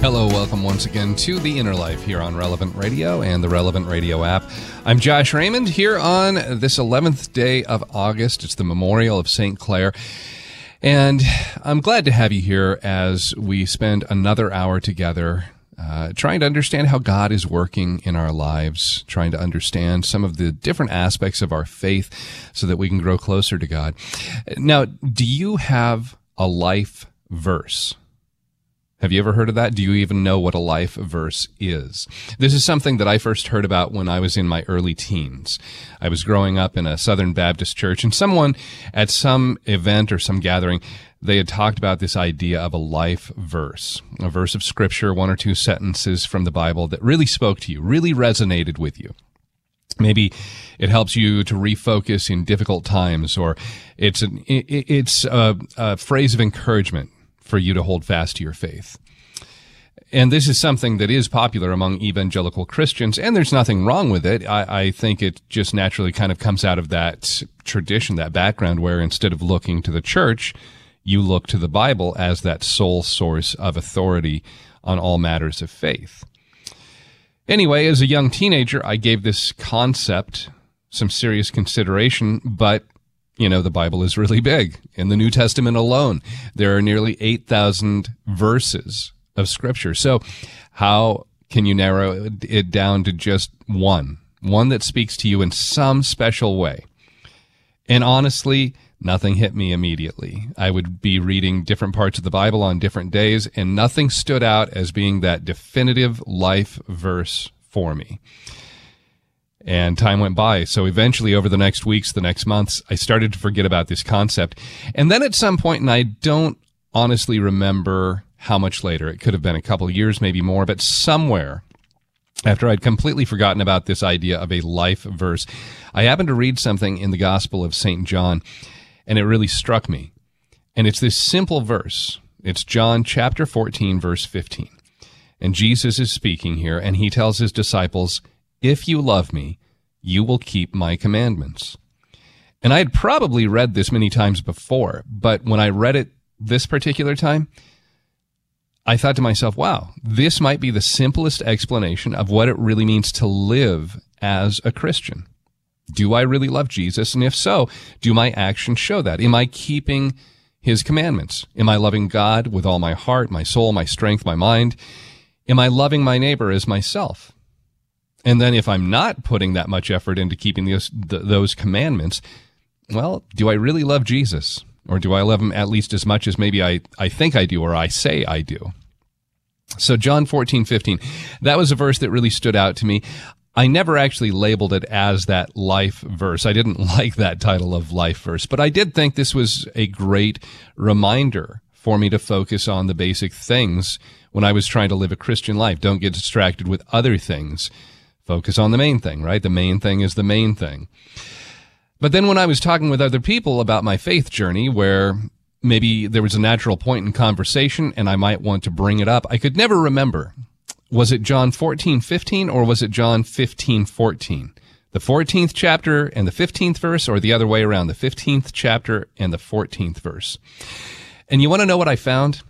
Hello, welcome once again to The Inner Life here on Relevant Radio and the Relevant Radio app. I'm Josh Raymond here on this 11th day of August. It's the memorial of St. Clare. And I'm glad to have you here as we spend another hour together uh, trying to understand how God is working in our lives, trying to understand some of the different aspects of our faith so that we can grow closer to God. Now, do you have a life verse? Have you ever heard of that? Do you even know what a life verse is? This is something that I first heard about when I was in my early teens. I was growing up in a Southern Baptist church and someone at some event or some gathering, they had talked about this idea of a life verse, a verse of scripture, one or two sentences from the Bible that really spoke to you, really resonated with you. Maybe it helps you to refocus in difficult times, or it's an, it's a, a phrase of encouragement for you to hold fast to your faith. And this is something that is popular among evangelical Christians, and there's nothing wrong with it. I, I, think it just naturally kind of comes out of that tradition, that background, where instead of looking to the church, you look to the Bible as that sole source of authority on all matters of faith. Anyway, as a young teenager, I gave this concept some serious consideration, but you know, the Bible is really big. In the New Testament alone, there are nearly 8,000 verses of scripture. So how can you narrow it down to just one? One that speaks to you in some special way. And honestly, nothing hit me immediately. I would be reading different parts of the Bible on different days, and nothing stood out as being that definitive life verse for me and time went by. So eventually, over the next weeks, the next months, I started to forget about this concept. And then at some point, and I don't honestly remember how much later, it could have been a couple years, maybe more, but somewhere after I'd completely forgotten about this idea of a life verse, I happened to read something in the Gospel of St. John, and it really struck me. And it's this simple verse. It's John chapter 14, verse 15. And Jesus is speaking here, and he tells his disciples, if you love me, you will keep my commandments. And I had probably read this many times before, but when I read it this particular time, I thought to myself, wow, this might be the simplest explanation of what it really means to live as a Christian. Do I really love Jesus? And if so, do my actions show that? Am I keeping his commandments? Am I loving God with all my heart, my soul, my strength, my mind? Am I loving my neighbor as myself? And then if I'm not putting that much effort into keeping those, those commandments, well, do I really love Jesus? Or do I love him at least as much as maybe I, I think I do or I say I do? So John 14, 15, that was a verse that really stood out to me. I never actually labeled it as that life verse. I didn't like that title of life verse, but I did think this was a great reminder for me to focus on the basic things when I was trying to live a Christian life. Don't get distracted with other things Focus on the main thing, right? The main thing is the main thing. But then when I was talking with other people about my faith journey, where maybe there was a natural point in conversation and I might want to bring it up, I could never remember. Was it John 14, 15 or was it John 15, 14? The 14th chapter and the 15th verse or the other way around, the 15th chapter and the 14th verse. And you want to know what I found?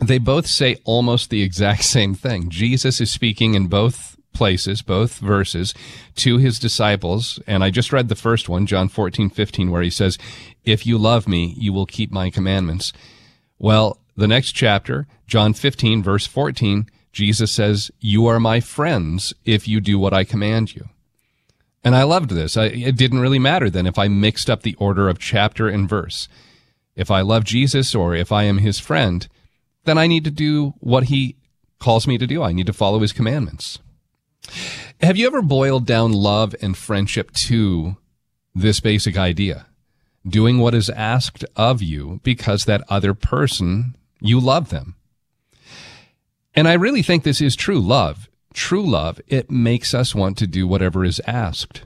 They both say almost the exact same thing. Jesus is speaking in both places, both verses, to his disciples. And I just read the first one, John 14, 15, where he says, If you love me, you will keep my commandments. Well, the next chapter, John 15, verse 14, Jesus says, You are my friends if you do what I command you. And I loved this. I, it didn't really matter then if I mixed up the order of chapter and verse. If I love Jesus or if I am his friend, then I need to do what he calls me to do. I need to follow his commandments. Have you ever boiled down love and friendship to this basic idea? Doing what is asked of you because that other person, you love them. And I really think this is true love. True love, it makes us want to do whatever is asked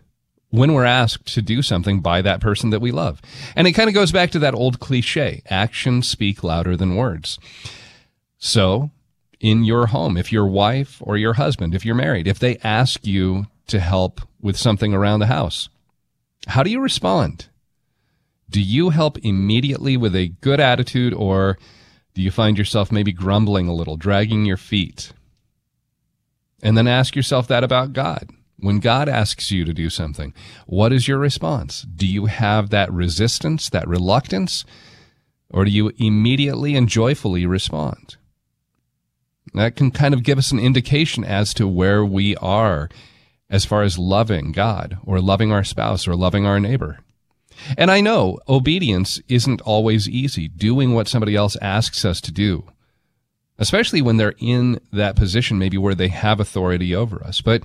when we're asked to do something by that person that we love. And it kind of goes back to that old cliche actions speak louder than words. So, in your home, if your wife or your husband, if you're married, if they ask you to help with something around the house, how do you respond? Do you help immediately with a good attitude or do you find yourself maybe grumbling a little, dragging your feet? And then ask yourself that about God. When God asks you to do something, what is your response? Do you have that resistance, that reluctance, or do you immediately and joyfully respond? That can kind of give us an indication as to where we are as far as loving God or loving our spouse or loving our neighbor. And I know obedience isn't always easy, doing what somebody else asks us to do, especially when they're in that position, maybe where they have authority over us. But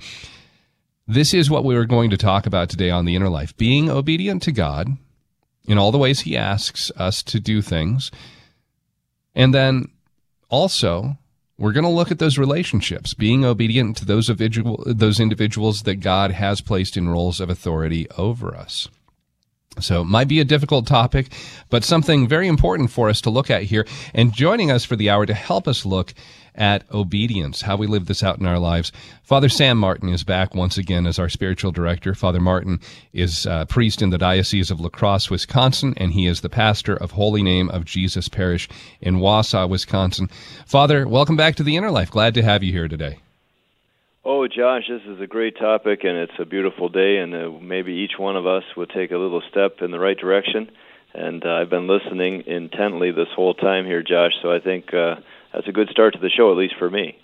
this is what we are going to talk about today on the inner life being obedient to God in all the ways He asks us to do things. And then also, we're going to look at those relationships, being obedient to those, individual, those individuals that God has placed in roles of authority over us. So it might be a difficult topic, but something very important for us to look at here. And joining us for the hour to help us look at obedience, how we live this out in our lives. Father Sam Martin is back once again as our spiritual director. Father Martin is a priest in the Diocese of La Crosse, Wisconsin, and he is the pastor of Holy Name of Jesus Parish in Wausau, Wisconsin. Father, welcome back to the Inner Life. Glad to have you here today. Oh, Josh, this is a great topic, and it's a beautiful day, and uh, maybe each one of us will take a little step in the right direction. And uh, I've been listening intently this whole time here, Josh. So I think uh, that's a good start to the show, at least for me.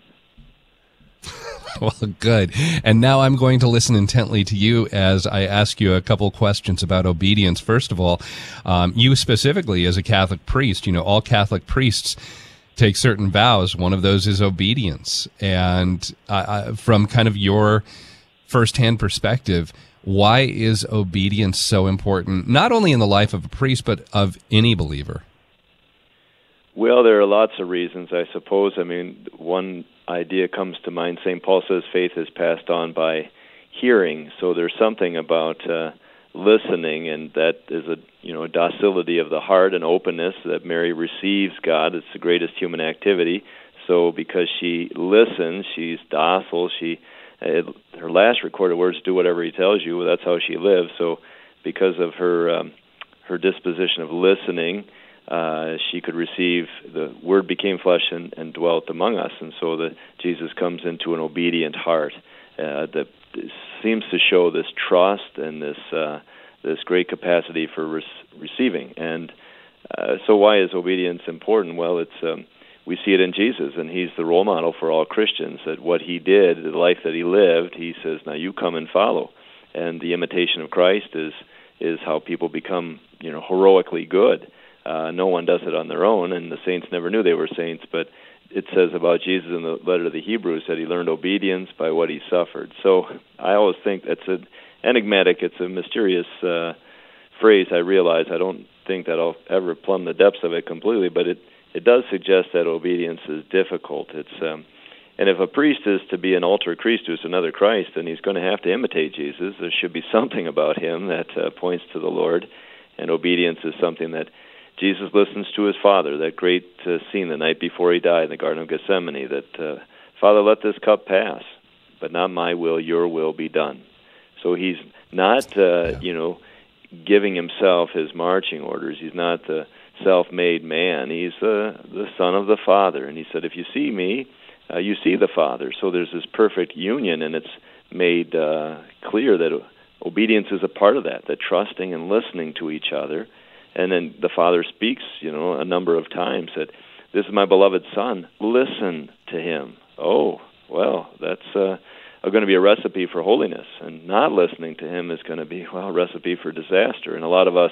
well, good. And now I'm going to listen intently to you as I ask you a couple questions about obedience. First of all, um, you specifically as a Catholic priest, you know, all Catholic priests take certain vows. One of those is obedience. And uh, from kind of your firsthand perspective, why is obedience so important, not only in the life of a priest, but of any believer? Well, there are lots of reasons, I suppose. I mean, one idea comes to mind. St. Paul says faith is passed on by hearing. So there's something about uh, listening, and that is a you know a docility of the heart and openness that Mary receives God. It's the greatest human activity. So because she listens, she's docile. She it, her last recorded words, "Do whatever He tells you." That's how she lives. So because of her um, her disposition of listening, uh, she could receive the Word became flesh and, and dwelt among us, and so that Jesus comes into an obedient heart uh, that seems to show this trust and this uh, this great capacity for re- receiving. And uh, so, why is obedience important? Well, it's um, we see it in Jesus, and He's the role model for all Christians. That what He did, the life that He lived, He says, "Now you come and follow." And the imitation of Christ is is how people become, you know, heroically good. Uh, no one does it on their own, and the saints never knew they were saints, but it says about Jesus in the letter to the Hebrews that he learned obedience by what he suffered. So I always think that's an enigmatic, it's a mysterious uh, phrase. I realize I don't think that I'll ever plumb the depths of it completely, but it it does suggest that obedience is difficult. It's um, and if a priest is to be an alter Christus, another Christ, then he's going to have to imitate Jesus. There should be something about him that uh, points to the Lord, and obedience is something that Jesus listens to his Father. That great uh, scene the night before he died in the Garden of Gethsemane. That uh, Father, let this cup pass, but not my will, your will be done. So he's not, uh, yeah. you know, giving himself his marching orders. He's not the self-made man. He's the the son of the Father. And he said, if you see me, uh, you see the Father. So there's this perfect union, and it's made uh, clear that obedience is a part of that. That trusting and listening to each other and then the father speaks, you know, a number of times that this is my beloved son. Listen to him. oh, well, that's uh, going to be a recipe for holiness, and not listening to him is going to be well a recipe for disaster. And a lot of us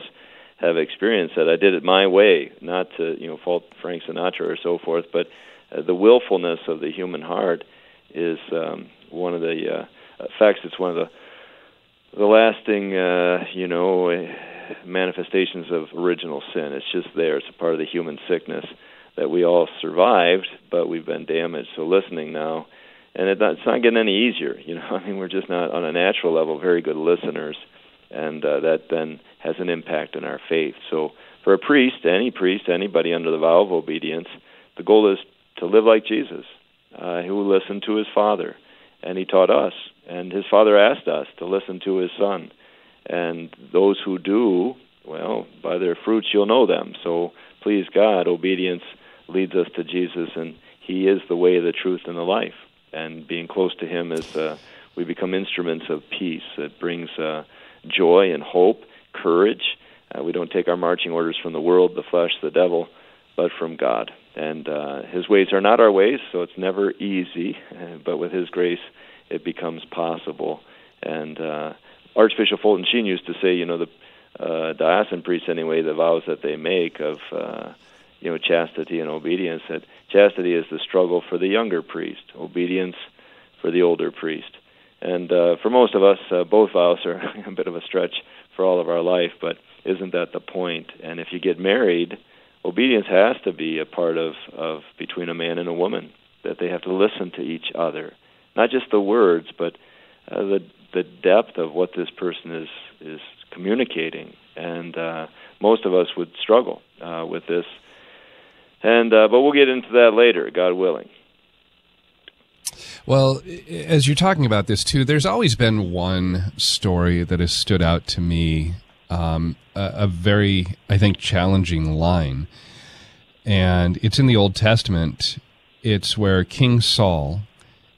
have experienced that. I did it my way, not to you know fault Frank Sinatra or so forth, but uh, the willfulness of the human heart is um, one of the uh, effects. It's one of the the lasting, uh, you know, uh, manifestations of original sin. It's just there. It's a part of the human sickness that we all survived, but we've been damaged. So listening now, and it, it's not getting any easier. You know, I mean, we're just not on a natural level very good listeners, and uh, that then has an impact on our faith. So for a priest, any priest, anybody under the vow of obedience, the goal is to live like Jesus, uh, who listened to his Father, and he taught us, and his Father asked us to listen to his Son. And those who do, well, by their fruits you'll know them. So please God, obedience leads us to Jesus, and He is the way, the truth, and the life. And being close to Him is uh, we become instruments of peace. It brings uh, joy and hope, courage. Uh, we don't take our marching orders from the world, the flesh, the devil, but from God. And uh, His ways are not our ways, so it's never easy. but with His grace, it becomes possible. And uh, Archbishop Fulton Sheen used to say, you know, the uh, diocesan priests anyway, the vows that they make of uh, you know chastity and obedience. That chastity is the struggle for the younger priest, obedience for the older priest. And uh, for most of us, uh, both vows are a bit of a stretch for all of our life, but isn't that the point? And if you get married, obedience has to be a part of, of between a man and a woman, that they have to listen to each other. Not just the words, but uh, the the depth of what this person is is communicating, and uh, most of us would struggle uh, with this. And uh, but we'll get into that later, God willing. Well, as you're talking about this too, there's always been one story that has stood out to me, um, a, a very, I think, challenging line, and it's in the Old Testament. It's where King Saul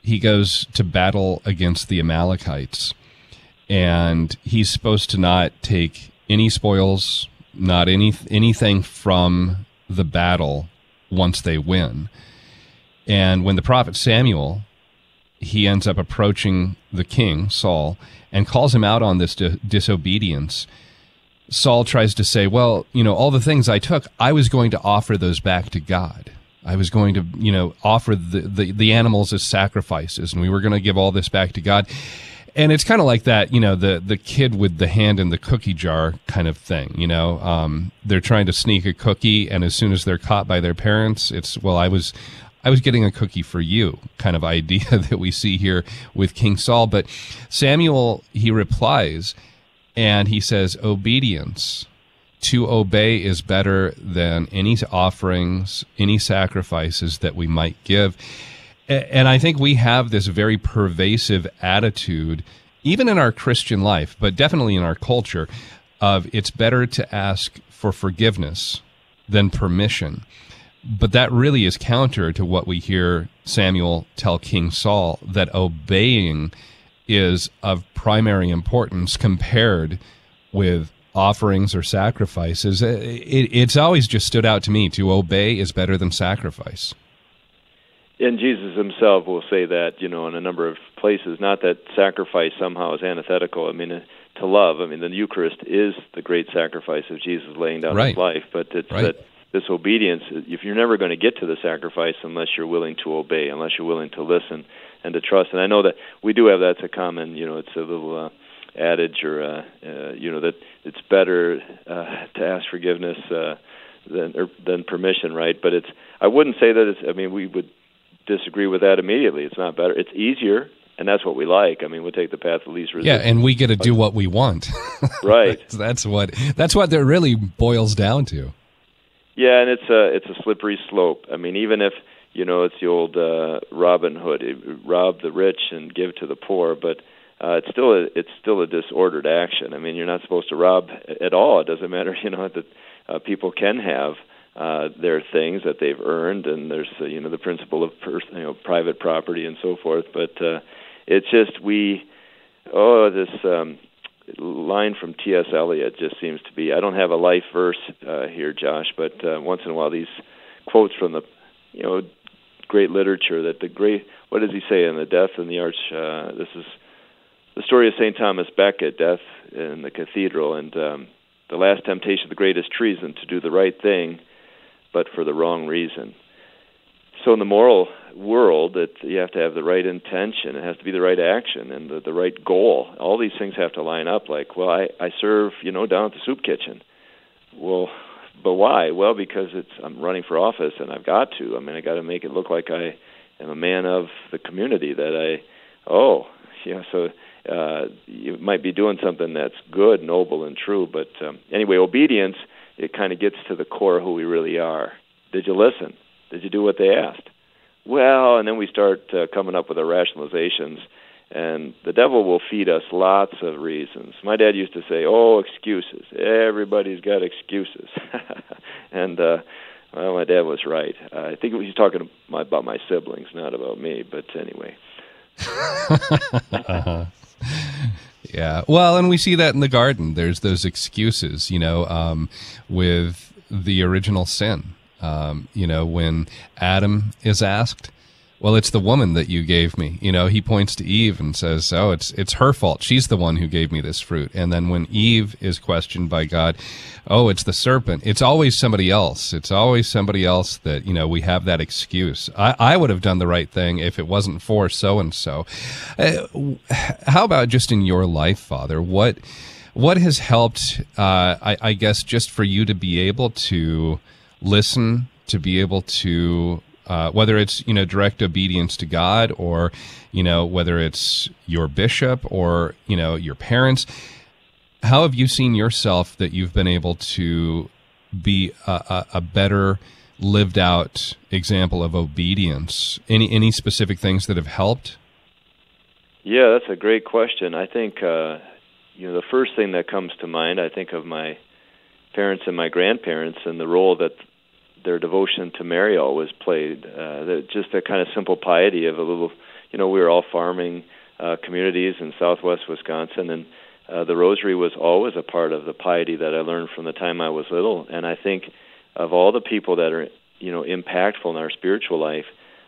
he goes to battle against the Amalekites, and he's supposed to not take any spoils, not any anything from the battle once they win. And when the prophet Samuel, he ends up approaching the king Saul and calls him out on this di- disobedience. Saul tries to say, "Well, you know, all the things I took, I was going to offer those back to God." I was going to, you know, offer the, the, the animals as sacrifices, and we were going to give all this back to God. And it's kind of like that, you know, the the kid with the hand in the cookie jar kind of thing. You know, um, they're trying to sneak a cookie, and as soon as they're caught by their parents, it's well, I was. I was getting a cookie for you kind of idea that we see here with King Saul. But Samuel, he replies and he says, Obedience to obey is better than any offerings, any sacrifices that we might give. And I think we have this very pervasive attitude, even in our Christian life, but definitely in our culture, of it's better to ask for forgiveness than permission. But that really is counter to what we hear Samuel tell King Saul that obeying is of primary importance compared with offerings or sacrifices. It, it, it's always just stood out to me to obey is better than sacrifice. And Jesus himself will say that, you know, in a number of places. Not that sacrifice somehow is antithetical. I mean, uh, to love. I mean, the Eucharist is the great sacrifice of Jesus laying down right. his life. But it's right. that this obedience. If you're never going to get to the sacrifice unless you're willing to obey, unless you're willing to listen and to trust. And I know that we do have that's a common. You know, it's a little. Uh, adage or uh, uh, you know that it's better uh, to ask forgiveness uh, than or, than permission, right? But it's I wouldn't say that it's. I mean, we would disagree with that immediately. It's not better. It's easier, and that's what we like. I mean, we'll take the path of least resistance. Yeah, and we get to do what we want. right. that's, that's what that's what that really boils down to. Yeah, and it's a it's a slippery slope. I mean, even if you know it's the old uh, Robin Hood, rob the rich and give to the poor, but uh, it's still a, it's still a disordered action. I mean, you're not supposed to rob at all. It doesn't matter, you know, that uh, people can have uh, their things that they've earned, and there's uh, you know the principle of pers- you know private property and so forth. But uh, it's just we oh this um, line from T.S. Eliot just seems to be. I don't have a life verse uh, here, Josh, but uh, once in a while these quotes from the you know great literature that the great what does he say in the death and the arch? Uh, this is the story of Saint Thomas Becket, death in the cathedral, and um, the last temptation of the greatest treason to do the right thing, but for the wrong reason. So in the moral world, that you have to have the right intention. It has to be the right action and the, the right goal. All these things have to line up. Like, well, I I serve, you know, down at the soup kitchen. Well, but why? Well, because it's I'm running for office and I've got to. I mean, I got to make it look like I am a man of the community. That I, oh, yeah. So uh, you might be doing something that's good, noble, and true. But um, anyway, obedience it kind of gets to the core of who we really are. Did you listen? Did you do what they asked? Well, and then we start uh, coming up with our rationalizations, and the devil will feed us lots of reasons. My dad used to say, "Oh, excuses. Everybody's got excuses," and uh, well, my dad was right. Uh, I think he was talking about my siblings, not about me. But anyway. uh-huh. Yeah. Well, and we see that in the garden. There's those excuses, you know, um, with the original sin. Um, you know, when Adam is asked, well, it's the woman that you gave me. You know, he points to Eve and says, "Oh, it's it's her fault. She's the one who gave me this fruit." And then when Eve is questioned by God, "Oh, it's the serpent." It's always somebody else. It's always somebody else that you know we have that excuse. I, I would have done the right thing if it wasn't for so and so. How about just in your life, Father? What what has helped? Uh, I, I guess just for you to be able to listen, to be able to uh, whether it's you know direct obedience to God or you know whether it's your bishop or you know your parents. How have you seen yourself that you've been able to be a, a, a better lived out example of obedience? Any any specific things that have helped? Yeah, that's a great question. I think uh, you know the first thing that comes to mind. I think of my parents and my grandparents and the role that their devotion to Mary always played. Uh, the, just a kind of simple piety of a little, you know, we were all farming uh, communities in southwest Wisconsin, and uh, the rosary was always a part of the piety that I learned from the time I was little. And I think of all the people that are, you know, impactful in our spiritual life,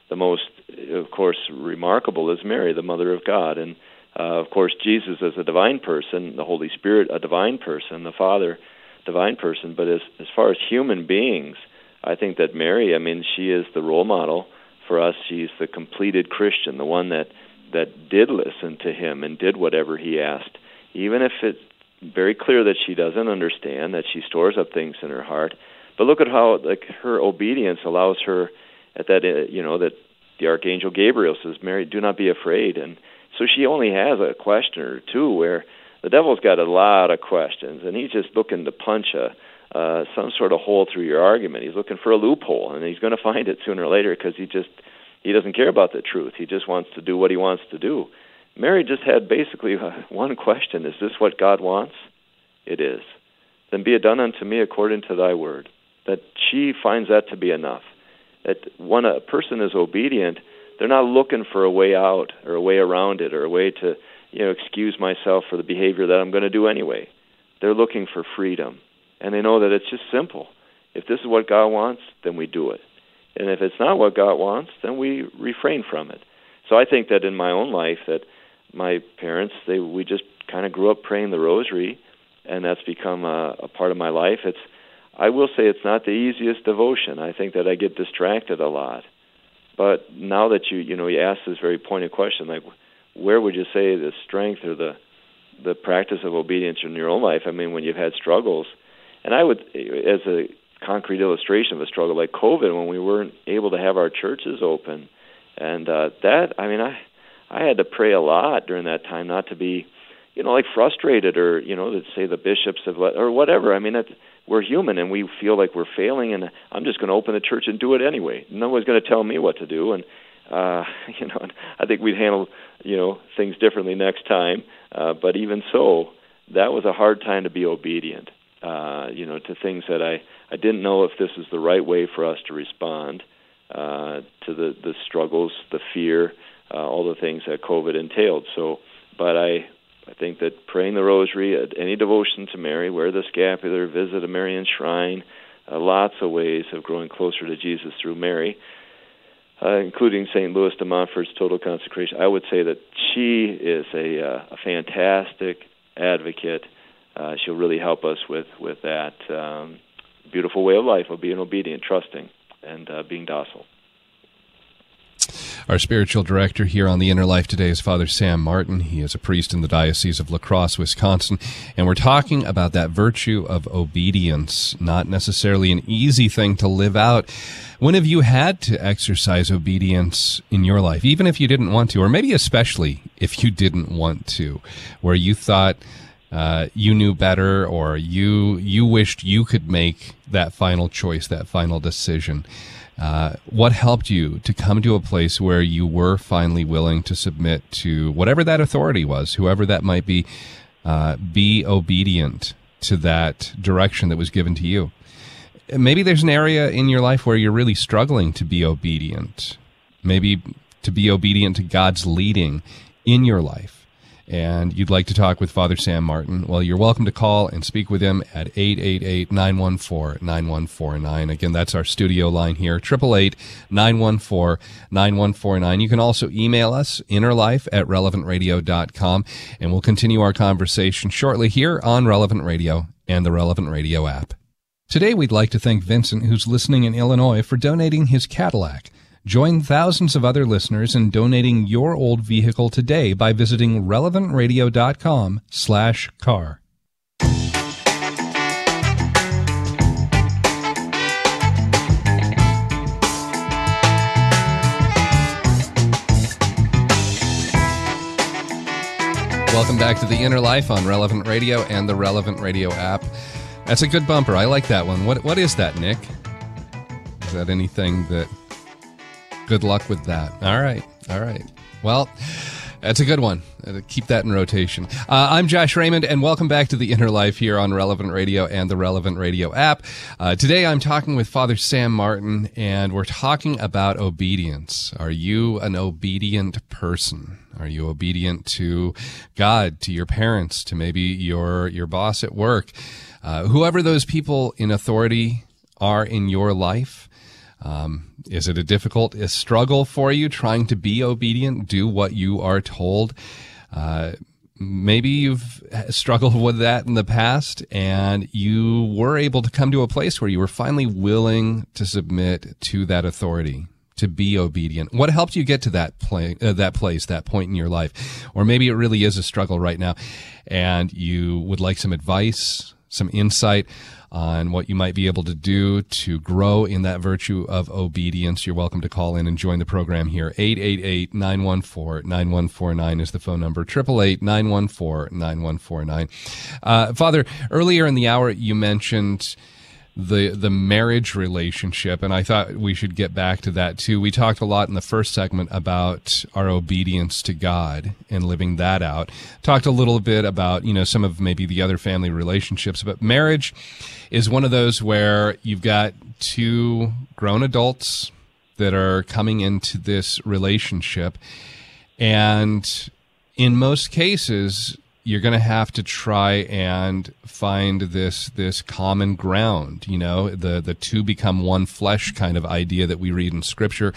the most, of course, remarkable is Mary, the Mother of God, and uh, of course Jesus as a divine person, the Holy Spirit a divine person, the Father divine person. But as as far as human beings, I think that Mary, I mean, she is the role model for us. She's the completed Christian, the one that that did listen to him and did whatever he asked, even if it's very clear that she doesn't understand, that she stores up things in her heart. But look at how like her obedience allows her at that uh, you know that the archangel Gabriel says, "Mary, do not be afraid." And so she only has a question or two where the devil's got a lot of questions and he's just looking to punch a uh, some sort of hole through your argument. He's looking for a loophole, and he's going to find it sooner or later because he just he doesn't care about the truth. He just wants to do what he wants to do. Mary just had basically one question: Is this what God wants? It is. Then be it done unto me according to thy word. That she finds that to be enough. That when a person is obedient, they're not looking for a way out or a way around it or a way to, you know, excuse myself for the behavior that I'm going to do anyway. They're looking for freedom and they know that it's just simple. If this is what God wants, then we do it. And if it's not what God wants, then we refrain from it. So I think that in my own life that my parents, they we just kind of grew up praying the rosary and that's become a, a part of my life. It's I will say it's not the easiest devotion. I think that I get distracted a lot. But now that you you know you ask this very pointed question like where would you say the strength or the the practice of obedience in your own life? I mean when you've had struggles, and I would, as a concrete illustration of a struggle like COVID, when we weren't able to have our churches open, and uh, that, I mean, I, I had to pray a lot during that time not to be, you know, like frustrated or you know, to say the bishops have let or whatever. I mean, that we're human and we feel like we're failing, and I'm just going to open the church and do it anyway. No one's going to tell me what to do, and uh, you know, I think we'd handle you know things differently next time. Uh, but even so, that was a hard time to be obedient uh, you know, to things that I I didn't know if this is the right way for us to respond uh, to the the struggles, the fear, uh, all the things that COVID entailed. So, but I I think that praying the Rosary, any devotion to Mary, wear the scapular, visit a Marian shrine, uh, lots of ways of growing closer to Jesus through Mary. uh, including St. Louis de Montfort's total consecration, I would say that she is a, uh, a fantastic advocate. Uh, she'll really help us with with that um, beautiful way of life of being obedient, trusting, and uh, being docile. Our spiritual director here on the Inner Life today is Father Sam Martin. He is a priest in the Diocese of La Crosse, Wisconsin, and we're talking about that virtue of obedience, not necessarily an easy thing to live out. When have you had to exercise obedience in your life, even if you didn't want to, or maybe especially if you didn't want to, where you thought uh, you knew better or you you wished you could make that final choice, that final decision? Uh, what helped you to come to a place where you were finally willing to submit to whatever that authority was, whoever that might be, uh, be obedient to that direction that was given to you? Maybe there's an area in your life where you're really struggling to be obedient. Maybe to be obedient to God's leading in your life and you'd like to talk with Father Sam Martin, well, you're welcome to call and speak with him at 888-914-9149. Again, that's our studio line here, 888-914-9149. You can also email us, innerlife at relevantradio.com, and we'll continue our conversation shortly here on Relevant Radio and the Relevant Radio app. Today, we'd like to thank Vincent, who's listening in Illinois, for donating his Cadillac. Join thousands of other listeners in donating your old vehicle today by visiting relevantradio.com slash car. Welcome back to the Inner Life on Relevant Radio and the Relevant Radio app. That's a good bumper. I like that one. What what is that, Nick? Is that anything that Good luck with that. All right. All right. Well, that's a good one. Uh, keep that in rotation. Uh, I'm Josh Raymond, and welcome back to the Inner Life here on Relevant Radio and the Relevant Radio app. Uh, today, I'm talking with Father Sam Martin, and we're talking about obedience. Are you an obedient person? Are you obedient to God, to your parents, to maybe your your boss at work, uh, whoever those people in authority are in your life? Um, is it a difficult a struggle for you trying to be obedient, do what you are told? Uh, maybe you've struggled with that in the past and you were able to come to a place where you were finally willing to submit to that authority to be obedient what helped you get to that play, uh, that place that point in your life or maybe it really is a struggle right now and you would like some advice some insight on what you might be able to do to grow in that virtue of obedience, you're welcome to call in and join the program here. 888 914 9149 is the phone number. 888 914 9149. Uh, Father, earlier in the hour, you mentioned the the marriage relationship and I thought we should get back to that too. We talked a lot in the first segment about our obedience to God and living that out. Talked a little bit about, you know, some of maybe the other family relationships, but marriage is one of those where you've got two grown adults that are coming into this relationship and in most cases you're going to have to try and find this this common ground you know the the two become one flesh kind of idea that we read in scripture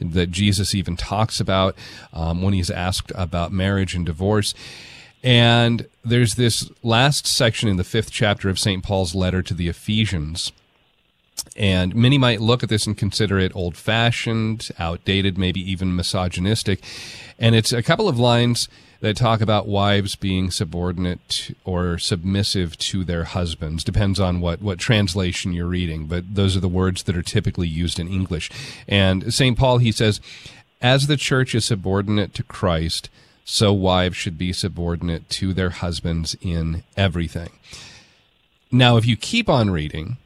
that jesus even talks about um, when he's asked about marriage and divorce. And there's this last section in the fifth chapter of st paul's letter to the ephesians. And many might look at this and consider it old fashioned outdated maybe even misogynistic. And it's a couple of lines that talk about wives being subordinate or submissive to their husbands. Depends on what, what translation you're reading, but those are the words that are typically used in English. And St. Paul, he says, as the church is subordinate to Christ, so wives should be subordinate to their husbands in everything. Now, if you keep on reading,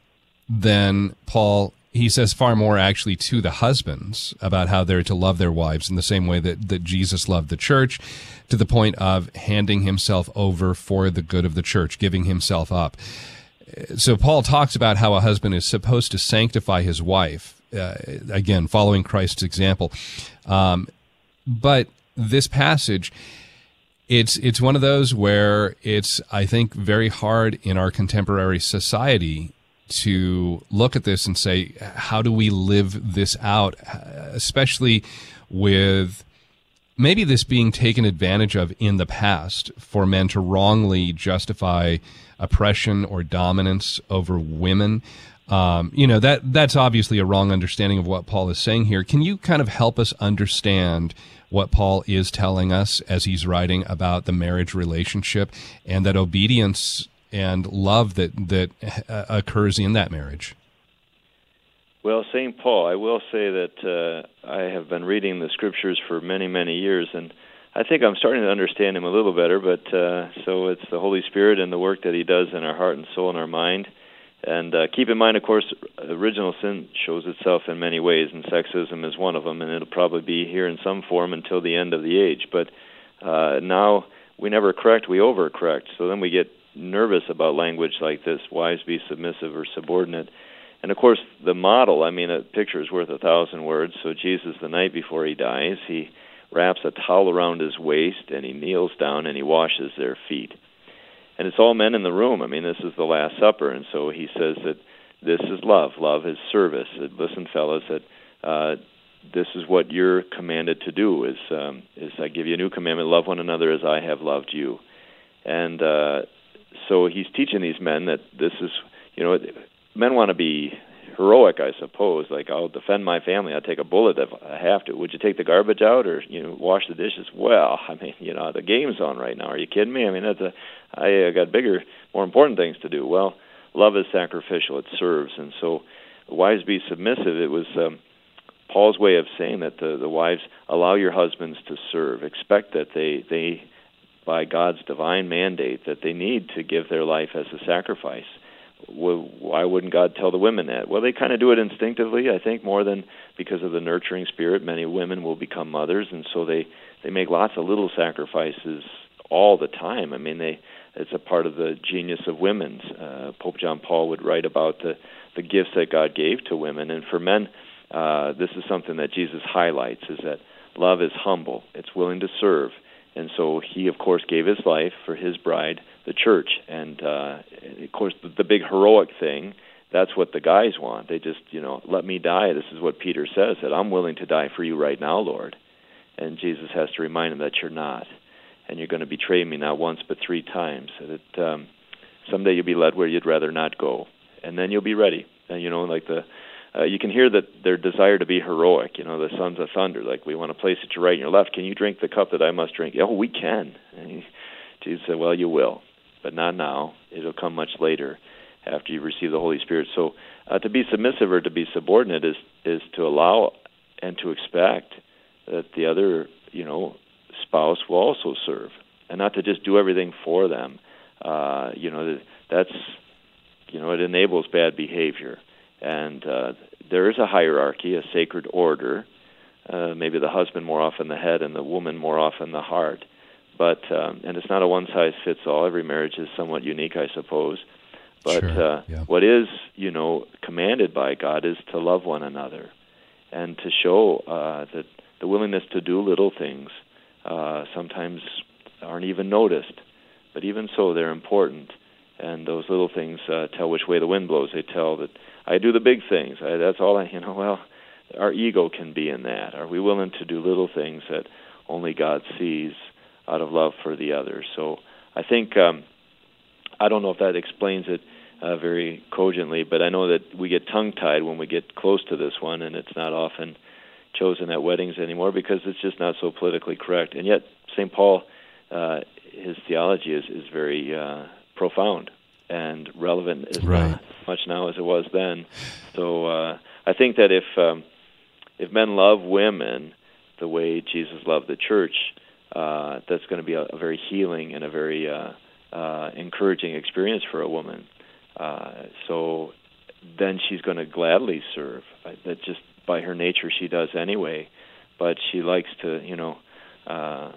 then Paul he says far more actually to the husbands about how they're to love their wives in the same way that, that Jesus loved the church to the point of handing himself over for the good of the church, giving himself up. So Paul talks about how a husband is supposed to sanctify his wife, uh, again, following Christ's example. Um, but this passage, it's it's one of those where it's I think very hard in our contemporary society to look at this and say, how do we live this out, especially with maybe this being taken advantage of in the past for men to wrongly justify oppression or dominance over women. Um, you know that that's obviously a wrong understanding of what Paul is saying here. Can you kind of help us understand what Paul is telling us as he's writing about the marriage relationship and that obedience and love that that uh, occurs in that marriage? Well, St. Paul, I will say that uh, I have been reading the scriptures for many, many years, and I think I'm starting to understand him a little better. But uh, so it's the Holy Spirit and the work that He does in our heart and soul and our mind. And uh, keep in mind, of course, original sin shows itself in many ways, and sexism is one of them, and it'll probably be here in some form until the end of the age. But uh, now we never correct, we overcorrect. So then we get nervous about language like this wives be submissive or subordinate. And of course, the model, I mean, a picture is worth a thousand words. So, Jesus, the night before he dies, he wraps a towel around his waist and he kneels down and he washes their feet. And it's all men in the room. I mean, this is the Last Supper. And so he says that this is love. Love is service. That, Listen, fellas, that uh, this is what you're commanded to do is um, is I give you a new commandment: love one another as I have loved you. And uh, so he's teaching these men that this is, you know, men want to be heroic, I suppose. Like I'll defend my family. I'll take a bullet if I have to. Would you take the garbage out or you know wash the dishes? Well, I mean, you know, the game's on right now. Are you kidding me? I mean, that's a I uh, got bigger, more important things to do. Well, love is sacrificial. It serves, and so wives be submissive. It was. um Paul's way of saying that the, the wives allow your husbands to serve. Expect that they they by God's divine mandate that they need to give their life as a sacrifice. Why wouldn't God tell the women that? Well, they kind of do it instinctively, I think, more than because of the nurturing spirit. Many women will become mothers, and so they they make lots of little sacrifices all the time. I mean, they it's a part of the genius of women. Uh, Pope John Paul would write about the the gifts that God gave to women, and for men, uh, this is something that Jesus highlights: is that love is humble, it's willing to serve, and so he, of course, gave his life for his bride, the church. And uh, of course, the, the big heroic thing. That's what the guys want. They just, you know, let me die. This is what Peter says that I'm willing to die for you right now, Lord. And Jesus has to remind him that you're not, and you're going to betray me not once but three times. That um, someday you'll be led where you'd rather not go, and then you'll be ready. And you know, like the uh, you can hear that their desire to be heroic. You know, the sons of thunder, like we want to place at your right and your left. Can you drink the cup that I must drink? Oh, we can. And Jesus said, Well, you will, but not now. It'll come much later, after you receive the Holy Spirit. So, uh, to be submissive or to be subordinate is is to allow and to expect that the other, you know, spouse will also serve, and not to just do everything for them. Uh, you know, that's, you know, it enables bad behavior and uh, there is a hierarchy, a sacred order. Uh, maybe the husband more often the head, and the woman more often the heart. But um, and it's not a one size fits all. Every marriage is somewhat unique, I suppose. But sure. uh, yeah. what is, you know, commanded by God is to love one another, and to show uh, that the willingness to do little things uh, sometimes aren't even noticed, but even so, they're important. And those little things uh, tell which way the wind blows. They tell that I do the big things. I, that's all I, you know. Well, our ego can be in that. Are we willing to do little things that only God sees out of love for the other? So I think um, I don't know if that explains it uh, very cogently, but I know that we get tongue-tied when we get close to this one, and it's not often chosen at weddings anymore because it's just not so politically correct. And yet, St. Paul, uh, his theology is is very uh, profound and relevant as right. Much now as it was then. So uh, I think that if um, if men love women the way Jesus loved the church, uh, that's going to be a, a very healing and a very uh, uh, encouraging experience for a woman. Uh, so then she's going to gladly serve. That just by her nature she does anyway, but she likes to, you know, uh,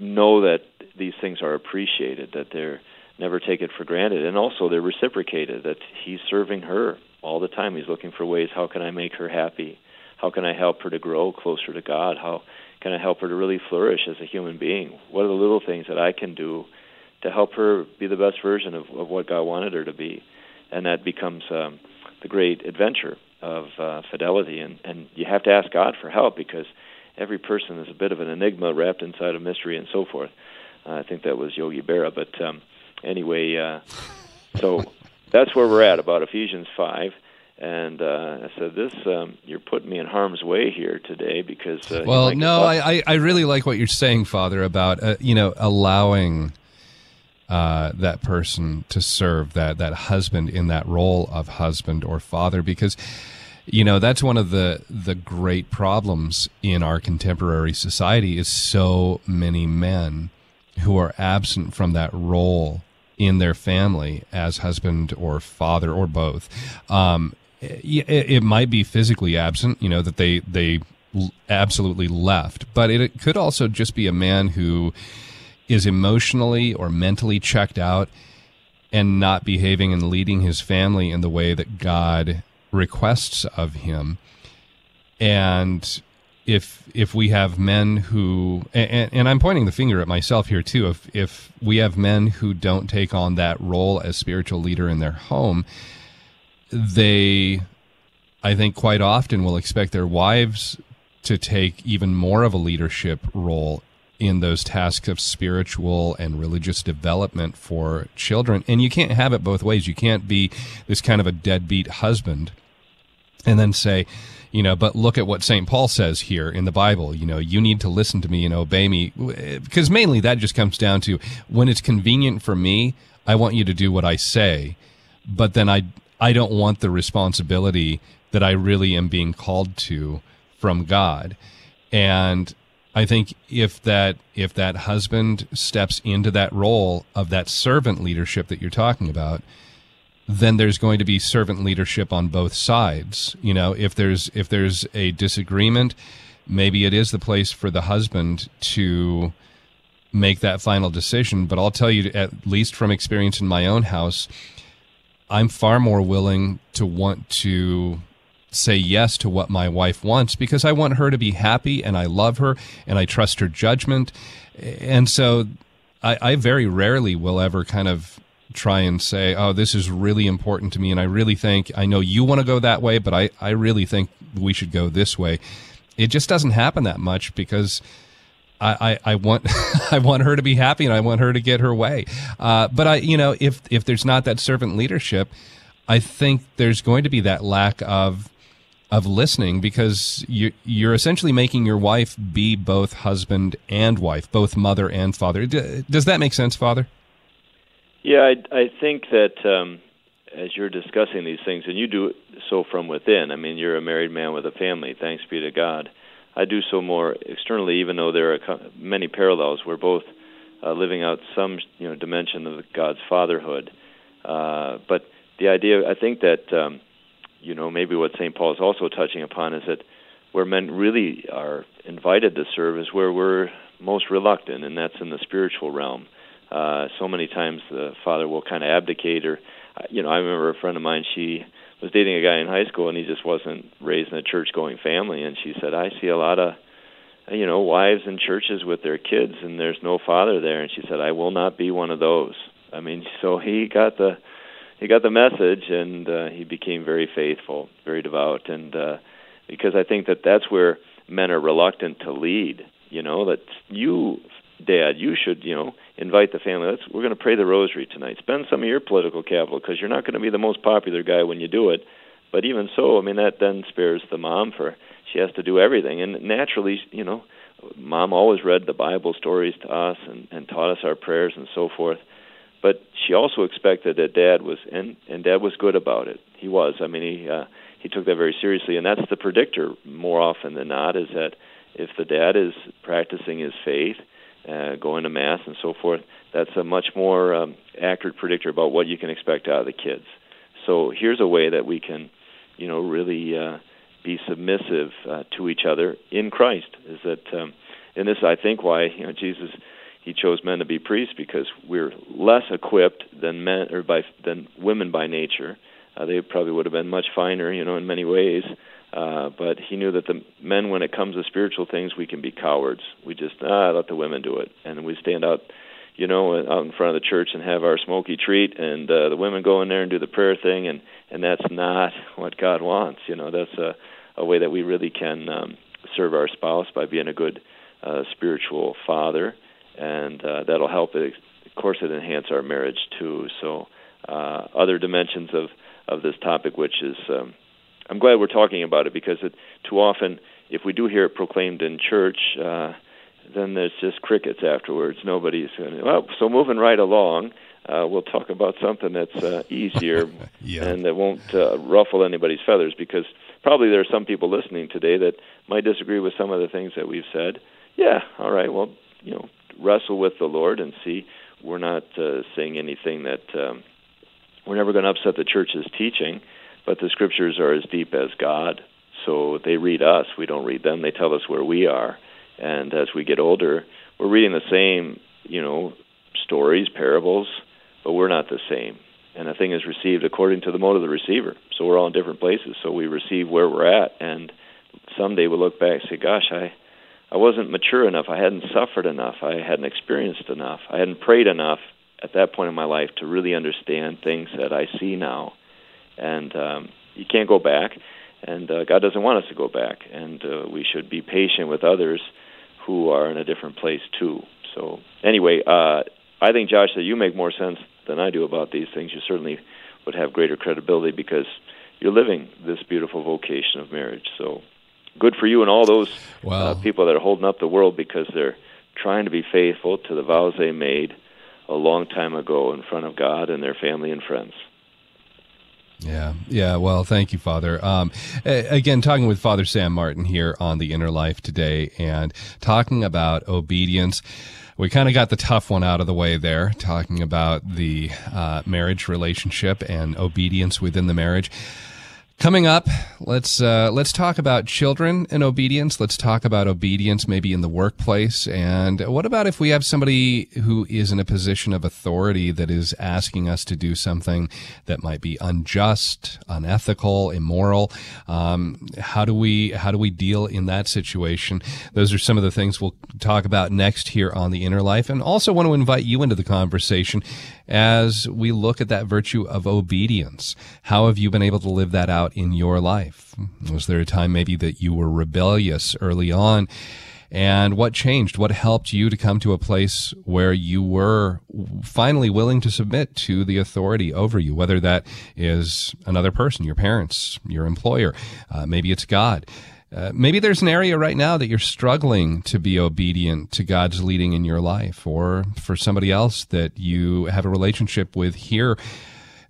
know that these things are appreciated, that they're never take it for granted. And also, they're reciprocated. That he's serving her all the time. He's looking for ways. How can I make her happy? How can I help her to grow closer to God? How can I help her to really flourish as a human being? What are the little things that I can do to help her be the best version of, of what God wanted her to be? and that becomes um, the great adventure of uh, fidelity. And and you have to ask God for help because every person is a bit of an enigma wrapped inside a mystery and so forth. Uh, I think that was Yogi Berra, but um, anyway, uh, so that's where we're at about Ephesians five. And uh, I said, "This, um, you're putting me in harm's way here today because." Uh, well, no, I, I really like what you're saying, Father, about uh, you know allowing uh, that person to serve that that husband in that role of husband or father, because you know that's one of the the great problems in our contemporary society is so many men who are absent from that role in their family as husband or father or both. Um, it, it, might be physically absent, you know, that they they absolutely left, but it, it could also just be a man who is emotionally or mentally checked out and not behaving and leading his family in the way that God requests of him. And if if we have men who and, and, I'm pointing the finger at myself here too if if we have men who don't take on that role as spiritual leader in their home they I think quite often will expect their wives to take even more of a leadership role in those tasks of spiritual and religious development for children. And you can't have it both ways. You can't be this kind of a deadbeat husband and then say you know but look at what st paul says here in the bible you know you need to listen to me and obey me. Because mainly that just comes down to when it's convenient for me i want you to do what i say but then i i don't want the responsibility that i really am being called to from god. And i think if that if that husband steps into that role of that servant leadership that you're talking about then there's going to be servant leadership on both sides. You know, if there's if there's a disagreement, maybe it is the place for the husband to make that final decision. But I'll tell you, at least from experience in my own house, I'm far more willing to want to say yes to what my wife wants because I want her to be happy and I love her and I trust her judgment. And so I, I very rarely will ever kind of try and say, oh, this is really important to me. And I really think, I know you want to go that way, but I, I really think we should go this way. It just doesn't happen that much because I, I, want I want her to be happy and I want her to get her way. Uh, but I, you know, if if there's not that servant leadership, I think there's going to be that lack of of listening because you you're essentially making your wife be both husband and wife, both mother and father. does that make sense, Father? Yeah, I, I think that um, as you're discussing these things, and you do it so from within. I mean, you're a married man with a family. Thanks be to God. I do so more externally, even though there are many parallels. We're both uh, living out some you know dimension of God's fatherhood. Uh, but the idea, I think that um, you know maybe what St. Paul is also touching upon is that where men really are invited to serve is where we're most reluctant, and that's in the spiritual realm. Uh, so many times the father will kind of abdicate, or you know, I remember a friend of mine. She was dating a guy in high school, and he just wasn't raised in a church-going family. And she said, "I see a lot of, you know, wives in churches with their kids, and there's no father there." And she said, "I will not be one of those." I mean, so he got the he got the message, and uh, he became very faithful, very devout, and uh, because I think that that's where men are reluctant to lead. You know that you Dad, you should, you know, invite the family. Let's we're going to pray the rosary tonight. Spend some of your political capital because you're not going to be the most popular guy when you do it. But even so, I mean that then spares the mom for she has to do everything, and naturally, you know, mom always read the Bible stories to us and, and taught us our prayers and so forth. But she also expected that dad was, and and dad was good about it. He was. I mean, he uh, he took that very seriously, and that's the predictor more often than not is that if the dad is practicing his faith uh, going to mass and so forth, that's a much more um, accurate predictor about what you can expect out of the kids. So here's a way that we can, you know, really uh, be submissive uh, to each other in Christ. Is that, um, and this I think why you know Jesus he chose men to be priests because we're less equipped than men or by than women by nature. Uh, they probably would have been much finer, you know, in many ways. Uh, but he knew that the men, when it comes to spiritual things, we can be cowards. We just ah, let the women do it, and we stand out, you know, out in front of the church and have our smoky treat, and uh, the women go in there and do the prayer thing, and and that's not what God wants. You know, that's a a way that we really can um, serve our spouse by being a good uh, spiritual father, and uh, that'll help. It, of course, it enhance our marriage too. So, uh, other dimensions of of this topic, which is, um, I'm glad we're talking about it because it too often, if we do hear it proclaimed in church. Uh, then there's just crickets afterwards. Nobody's going to, well, so moving right along, uh, we'll talk about something that's uh, easier Yeah. and that won't uh, ruffle anybody's feathers because probably there are some people listening today that might disagree with some of the things that we've said. Yeah, all right, well, you know, wrestle with the Lord and see. We're not uh, saying anything that um, we're never going to upset the church's teaching, but the scriptures are as deep as God. So they read us, we don't read them. They tell us where we are. And as we get older, we're reading the same, you know, stories, parables, but we're not the same. And a thing is received according to the mode of the receiver. So we're all in different places. So we receive where we're at, and someday we'll look back and say, "Gosh, I, I wasn't mature enough. I hadn't suffered enough. I hadn't experienced enough. I hadn't prayed enough at that point in my life to really understand things that I see now." And um, you can't go back, and uh, God doesn't want us to go back. And uh, we should be patient with others who are in a different place too. So anyway, uh, I think Josh that you make more sense than I do about these things. You certainly would have greater credibility because you're living this beautiful vocation of marriage. So good for you and all those Wow. uh, people that are holding up the world because they're trying to be faithful to the vows they made a long time ago in front of God and their family and friends. Yeah, yeah. Well, thank you, Father. Um, again, talking with Father Sam Martin here on the Inner Life today, and talking about obedience. We kind of got the tough one out of the way there, talking about the uh, marriage relationship and obedience within the marriage. Coming up, let's uh, let's talk about children and obedience. Let's talk about obedience maybe in the workplace. And what about if we have somebody who is in a position of authority that is asking us to do something that might be unjust, unethical, immoral? Um, how do we how do we deal in that situation? Those are some of the things we'll talk about next here on the Inner Life, and also want to invite you into the conversation as we look at that virtue of obedience. How have you been able to live that out in your life? Was there a time maybe that you were rebellious early on? And what changed? What helped you to come to a place where you were finally willing to submit to the authority over you, whether that is another person, your parents, your employer, uh, maybe it's God. Uh, maybe there's an area right now that you're struggling to be obedient to God's leading in your life, or for somebody else that you have a relationship with here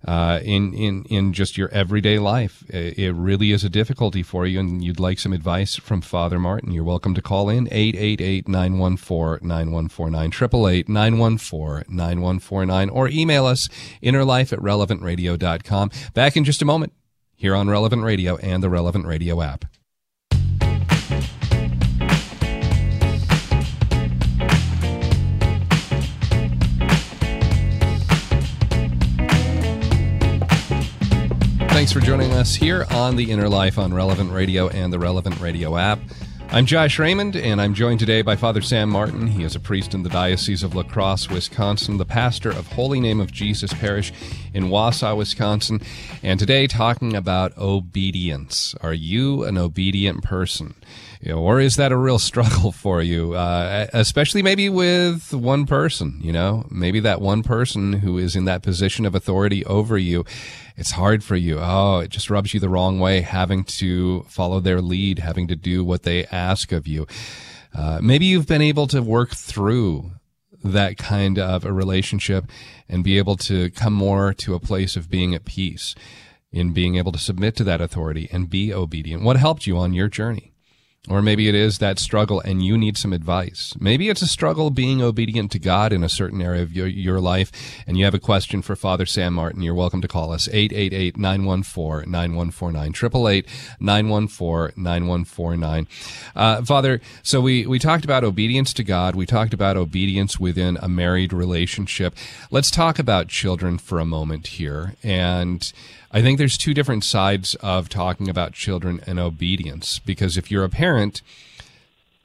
uh, in in in just your everyday life. It really is a difficulty for you, and you'd like some advice from Father Martin. You're welcome to call in 888-914-9149, 888-914-9149, or email us innerlife at relevantradio.com. Back in just a moment here on Relevant Radio and the Relevant Radio app. Thanks for joining us here on The Inner Life on Relevant Radio and the Relevant Radio app. I'm Josh Raymond, and I'm joined today by Father Sam Martin. He is a priest in the Diocese of La Crosse, Wisconsin, the pastor of Holy Name of Jesus Parish in Wausau, Wisconsin, and today talking about obedience. Are you an obedient person? You know, or is that a real struggle for you, uh, especially maybe with one person? You know, maybe that one person who is in that position of authority over you. It's hard for you. Oh, it just rubs you the wrong way having to follow their lead, having to do what they ask of you. Uh, maybe you've been able to work through that kind of a relationship and be able to come more to a place of being at peace in being able to submit to that authority and be obedient. What helped you on your journey? Or maybe it is that struggle and you need some advice. Maybe it's a struggle being obedient to God in a certain area of your, your life and you have a question for Father Sam Martin. You're welcome to call us 888-914-9149, 888-914-9149. Uh, Father, so we, we talked about obedience to God. We talked about obedience within a married relationship. Let's talk about children for a moment here. And I think there's two different sides of talking about children and obedience because if you're a parent,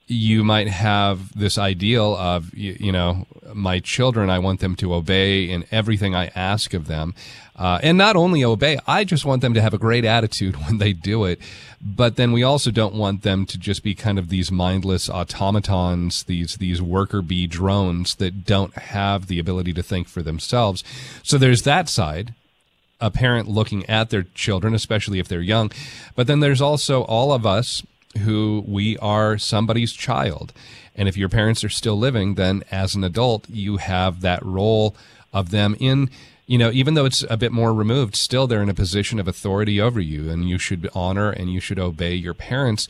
you might have this ideal of you, you, know my children i want them to obey in everything i ask of them. Uh, and not only obey i just want them to have a great attitude when they do it. But then we also don't want them to just be kind of these mindless automatons these these worker bee drones that don't have the ability to think for themselves. So there's that side a parent looking at their children especially if they're young but then there's also all of us who we are somebody's child. And if your parents are still living, then as an adult, you have that role of them in, you know, even though it's a bit more removed, still they're in a position of authority over you, and you should honor and you should obey your parents.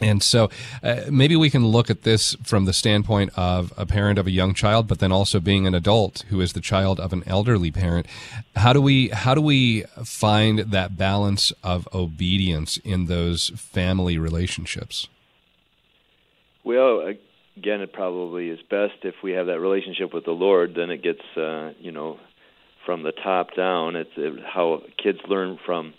And so uh, maybe we can look at this from the standpoint of a parent of a young child, but then also being an adult who is the child of an elderly parent. How do we how do we find that balance of obedience in those family relationships? Well, again, it probably is best if we have that relationship with the Lord. Then it gets uh, you know from the top down. It's it, how kids learn from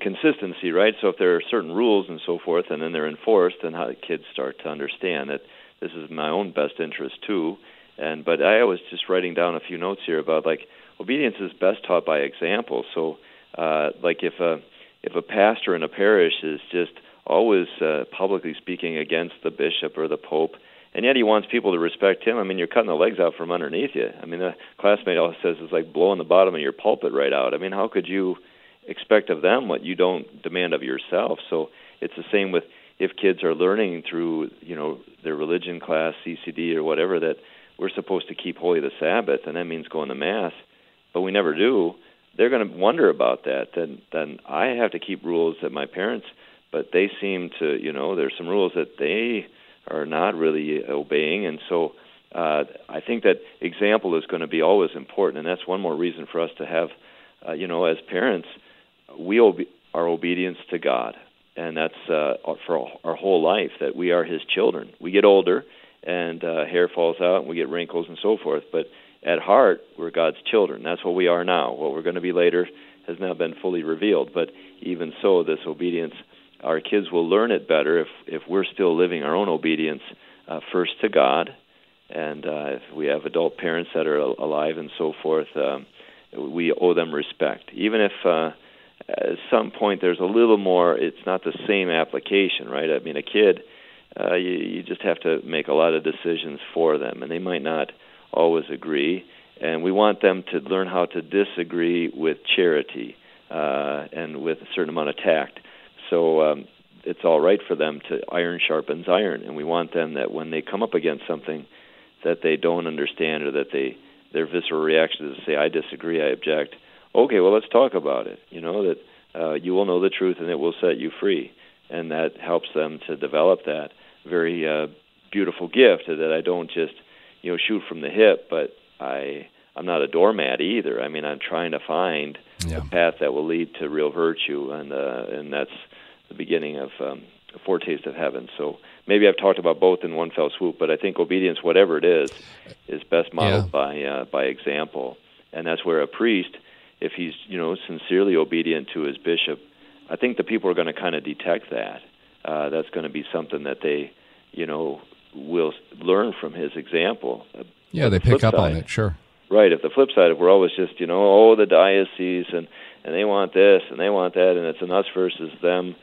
consistency, right? So if there are certain rules and so forth, and then they're enforced, then how the kids start to understand that this is my own best interest too. And but I was just writing down a few notes here about like obedience is best taught by example. So uh, like if a if a pastor in a parish is just always uh, publicly speaking against the bishop or the pope, and yet he wants people to respect him. I mean, you're cutting the legs out from underneath you. I mean, the classmate always says it's like blowing the bottom of your pulpit right out. I mean, how could you expect of them what you don't demand of yourself. So it's the same with if kids are learning through you know their religion class, CCD or whatever that we're supposed to keep holy the Sabbath, and that means going to mass, but we never do. They're going to wonder about that. Then then I have to keep rules that my parents, but they seem to you know there's some rules that they are not really obeying, and so. Uh, I think that example is going to be always important, and that's one more reason for us to have, uh, you know, as parents, we obe- our obedience to God, and that's uh, for our whole life that we are His children. We get older, and uh, hair falls out, and we get wrinkles and so forth. But at heart, we're God's children. That's what we are now. What we're going to be later has not been fully revealed. But even so, this obedience, our kids will learn it better if if we're still living our own obedience uh, first to God, and uh, if we have adult parents that are alive and so forth. Um, we owe them respect, even if. Uh, at some point there's a little more it's not the same application right? I mean a kid uh, you, you just have to make a lot of decisions for them and they might not always agree and we want them to learn how to disagree with charity uh, and with a certain amount of tact. So um, it's all right for them to iron sharpens iron and we want them that when they come up against something that they don't understand or that they their visceral reaction is to say i disagree i object okay, well, let's talk about it. You know that uh, you will know the truth and it will set you free, and that helps them to develop that very uh, beautiful gift that I don't just you know shoot from the hip, but I I'm not a doormat either. I mean, I'm trying to find yeah. a path that will lead to real virtue, and uh, and that's the beginning of um, a foretaste of heaven. So maybe I've talked about both in one fell swoop, but I think obedience, whatever it is, is best modeled yeah. by uh, by example, and that's where a priest if he's you know sincerely obedient to his bishop, I think the people are going to kind of detect that. Uh, that's going to be something that they, you know, will learn from his example. Yeah, they pick up side, on it. Sure. Right. If the flip side, if we're always just you know, oh, the diocese and and they want this and they want that, and it's an us versus them.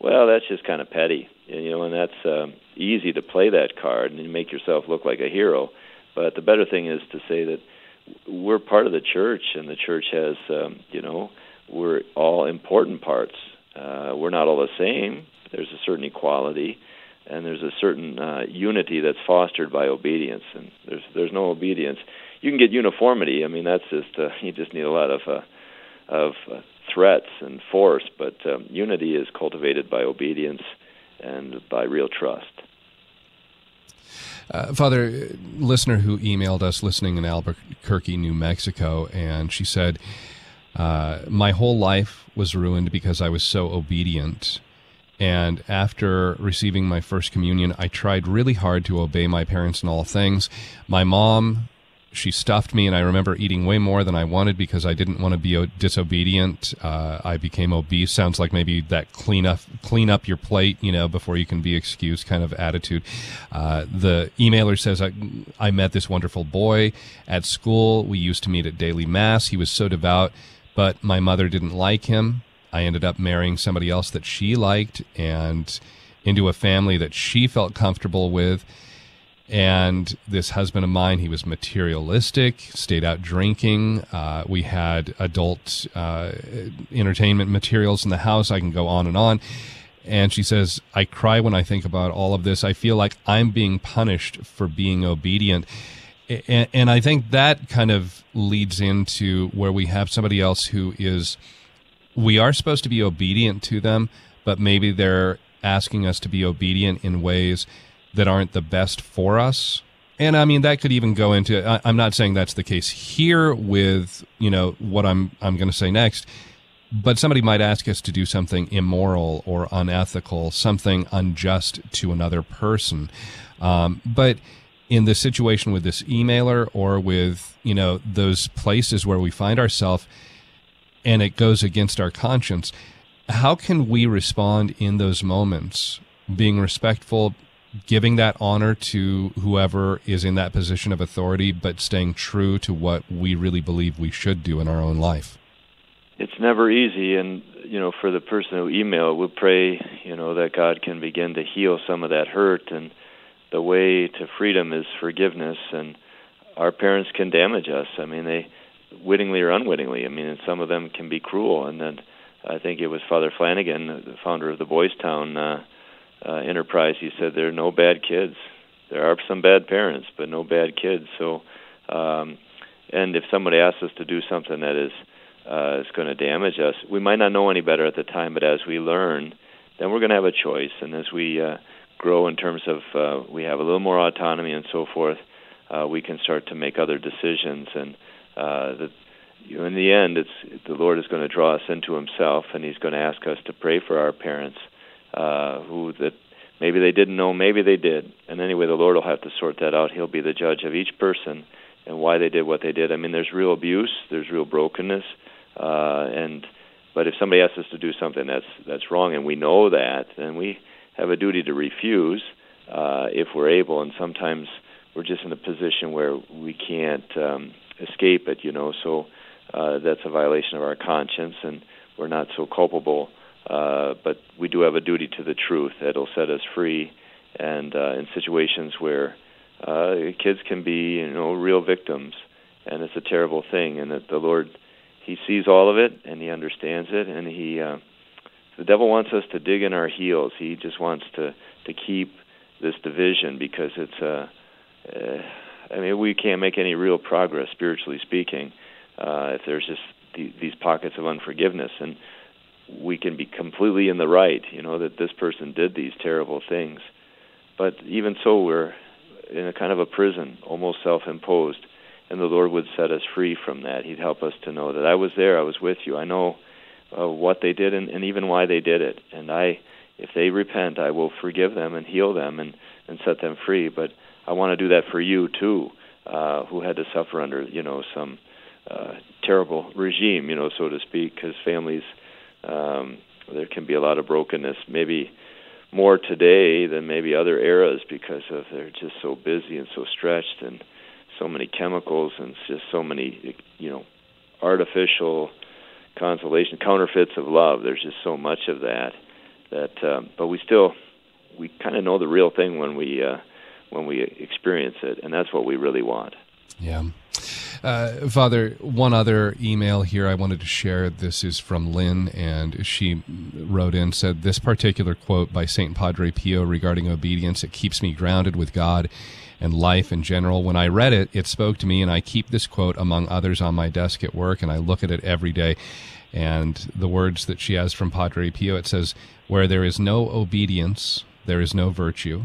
Well, that's just kind of petty, And, you know, and that's um, easy to play that card and make yourself look like a hero. But the better thing is to say that we're part of the church, and the church has, um, you know, we're all important parts. Uh, we're not all the same. There's a certain equality, and there's a certain uh, unity that's fostered by obedience. And there's there's no obedience. You can get uniformity. I mean, that's just uh, you just need a lot of uh, of uh, threats and force. But um, unity is cultivated by obedience and by real trust. Uh, Father, listener who emailed us listening in Albuquerque, New Mexico, and she said, uh, My whole life was ruined because I was so obedient. And after receiving my first communion, I tried really hard to obey my parents in all things. My mom she stuffed me, and I remember eating way more than I wanted because I didn't want to be disobedient. Uh, I became obese. Sounds like maybe that clean up, clean up your plate, you know, before you can be excused kind of attitude. Uh, the emailer says, I, I met this wonderful boy at school. We used to meet at daily mass. He was so devout, but my mother didn't like him. I ended up marrying somebody else that she liked and into a family that she felt comfortable with and this husband of mine, he was materialistic, stayed out drinking. Uh, we had adult uh, entertainment materials in the house. I can go on and on. And she says, I cry when I think about all of this. I feel like I'm being punished for being obedient. And, and I think that kind of leads into where we have somebody else who is, we are supposed to be obedient to them, but maybe they're asking us to be obedient in ways that aren't the best for us. And I mean that could even go into. I, am not saying that's the case here with you know what I'm I'm going to say next, but somebody might ask us to do something immoral or unethical, something unjust to another person. Um, but in the situation with this emailer or with you know those places where we find ourselves, and it goes against our conscience, how can we respond in those moments? Being respectful, giving that honor to whoever is in that position of authority, but staying true to what we really believe we should do in our own life? It's never easy, and you know, for the person who emailed, we pray, you know, that God can begin to heal some of that hurt, and the way to freedom is forgiveness. And our parents can damage us. I mean, they wittingly or unwittingly. I mean, and some of them can be cruel. And then I think it was Father Flanagan, the founder of the Boys Town. Uh, uh, enterprise, he said there are no bad kids. There are some bad parents, but no bad kids. So, um, and if somebody asks us to do something that is uh, is going to damage us, we might not know any better at the time, but as we learn, then we're going to have a choice. And as we uh, grow in terms of uh, we have a little more autonomy and so forth, uh, we can start to make other decisions. And uh, the, you know, in the end, it's the Lord is going to draw us into Himself, and He's going to ask us to pray for our parents uh, who that maybe they didn't know, maybe they did. And anyway, the Lord will have to sort that out. He'll be the judge of each person and why they did what they did. I mean, there's real abuse, there's real brokenness, uh, and but if somebody asks us to do something that's that's wrong, and we know that, then we have a duty to refuse uh, if we're able. And sometimes we're just in a position where we can't um, escape it, you know. So uh, that's a violation of our conscience, and we're not so culpable uh, but we do have a duty to the truth that'll set us free. And uh, in situations where uh, kids can be, you know, real victims, and it's a terrible thing, and that the Lord, He sees all of it and He understands it, and He, uh, the devil wants us to dig in our heels. He just wants to to keep this division because it's uh, uh I mean, we can't make any real progress spiritually speaking uh, if there's just the, these pockets of unforgiveness and we can be completely in the right, you know, that this person did these terrible things. But even so, we're in a kind of a prison, almost self imposed. And the Lord would set us free from that. He'd help us to know that I was there, I was with you. I know uh, what they did and, and even why they did it. And I, if they repent, I will forgive them and heal them and, and set them free. But I want to do that for you too, uh, who had to suffer under, you know, some uh, terrible regime, you know, so to speak, because families um, there can be a lot of brokenness, maybe more today than maybe other eras because of they're just so busy and so stretched and so many chemicals and just so many you know artificial consolation counterfeits of love. There's just so much of that that um, but we still we kind of know the real thing when we uh, when we experience it and that's what we really want. Yeah uh, Father, one other email here I wanted to share. This is from Lynn, and she wrote in said this particular quote by Saint Padre Pio regarding obedience. It keeps me grounded with God and life in general. When I read it, it spoke to me, and I keep this quote among others on my desk at work, and I look at it every day. And the words that she has from Padre Pio, it says, "Where there is no obedience, there is no virtue.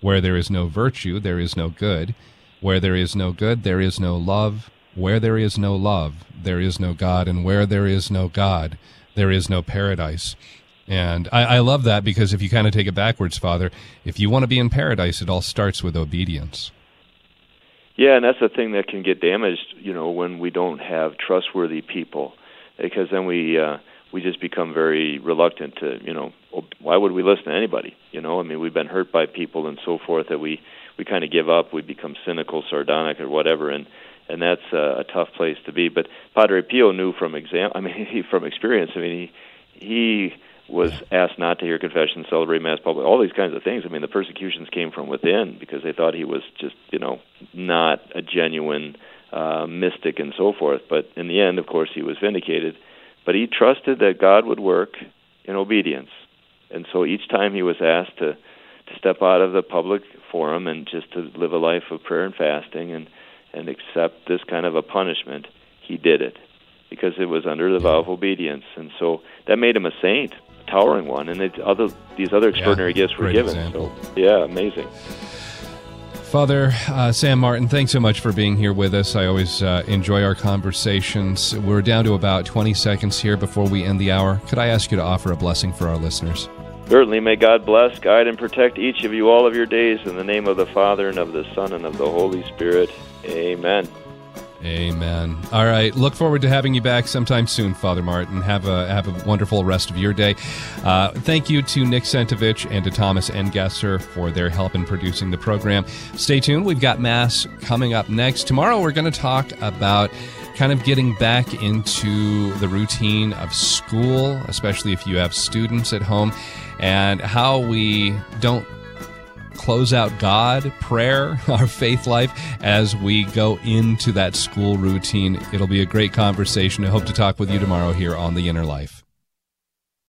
Where there is no virtue, there is no good." Where there is no good, there is no love. Where there is no love, there is no God. And where there is no God, there is no paradise. And I, I love that because if you kind of take it backwards, Father, if you want to be in paradise, it all starts with obedience. Yeah, and that's the thing that can get damaged, you know, when we don't have trustworthy people, because then we uh, we just become very reluctant to, you know, why would we listen to anybody? You know, I mean, we've been hurt by people and so forth that we we kind of give up. We become cynical, sardonic, or whatever, and and that's a, a tough place to be. But Padre Pio knew from exam, I mean, he, from experience. I mean, he he was asked not to hear confession, celebrate mass public, all these kinds of things. I mean, the persecutions came from within because they thought he was just, you know, not a genuine uh, mystic and so forth. But in the end, of course, he was vindicated. But he trusted that God would work in obedience, and so each time he was asked to to step out of the public forum and just to live a life of prayer and fasting and and accept this kind of a punishment, he did it because it was under the vow of obedience, and so that made him a saint a towering one, and it, other these other extraordinary yeah, gifts were given. Example. So yeah, amazing. Father uh, Sam Martin, thanks so much for being here with us. I always uh, enjoy our conversations. We're down to about 20 seconds here before we end the hour. Could I ask you to offer a blessing for our listeners? Certainly, may God bless, guide, and protect each of you all of your days in the name of the Father, and of the Son, and of the Holy Spirit. Amen. Amen. All right. Look forward to having you back sometime soon, Father Martin. Have a have a wonderful rest of your day. Uh, thank you to Nick Sentovich and to Thomas Engesser for their help in producing the program. Stay tuned. We've got Mass coming up next. Tomorrow, we're going to talk about kind of getting back into the routine of school, especially if you have students at home, and how we don't close out God, prayer, our faith life as we go into that school routine. It'll be a great conversation. I hope to talk with you tomorrow here on The Inner Life.